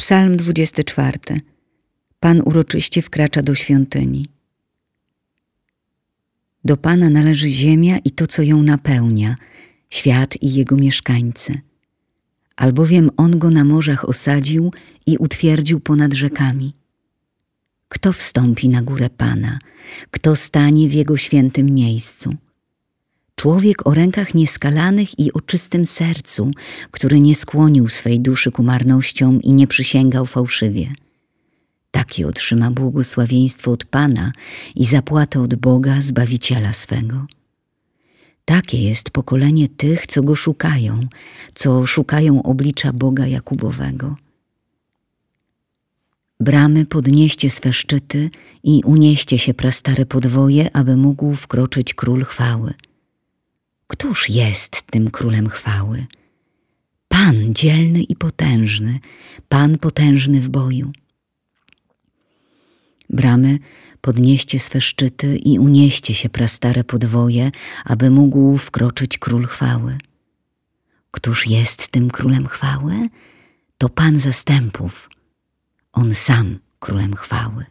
Psalm 24. Pan uroczyście wkracza do świątyni. Do Pana należy ziemia i to, co ją napełnia, świat i jego mieszkańcy. Albowiem On go na morzach osadził i utwierdził ponad rzekami. Kto wstąpi na górę Pana? Kto stanie w Jego świętym miejscu? Człowiek o rękach nieskalanych i o czystym sercu, który nie skłonił swej duszy ku marnościom i nie przysięgał fałszywie. Taki otrzyma błogosławieństwo od Pana i zapłatę od Boga, Zbawiciela swego. Takie jest pokolenie tych, co Go szukają, co szukają oblicza Boga Jakubowego. Bramy podnieście swe szczyty i unieście się prastare podwoje, aby mógł wkroczyć Król Chwały. Któż jest tym królem chwały? Pan dzielny i potężny, Pan potężny w boju. Bramy, podnieście swe szczyty i unieście się prastare podwoje, aby mógł wkroczyć król chwały. Któż jest tym królem chwały? To Pan zastępów, On sam królem chwały.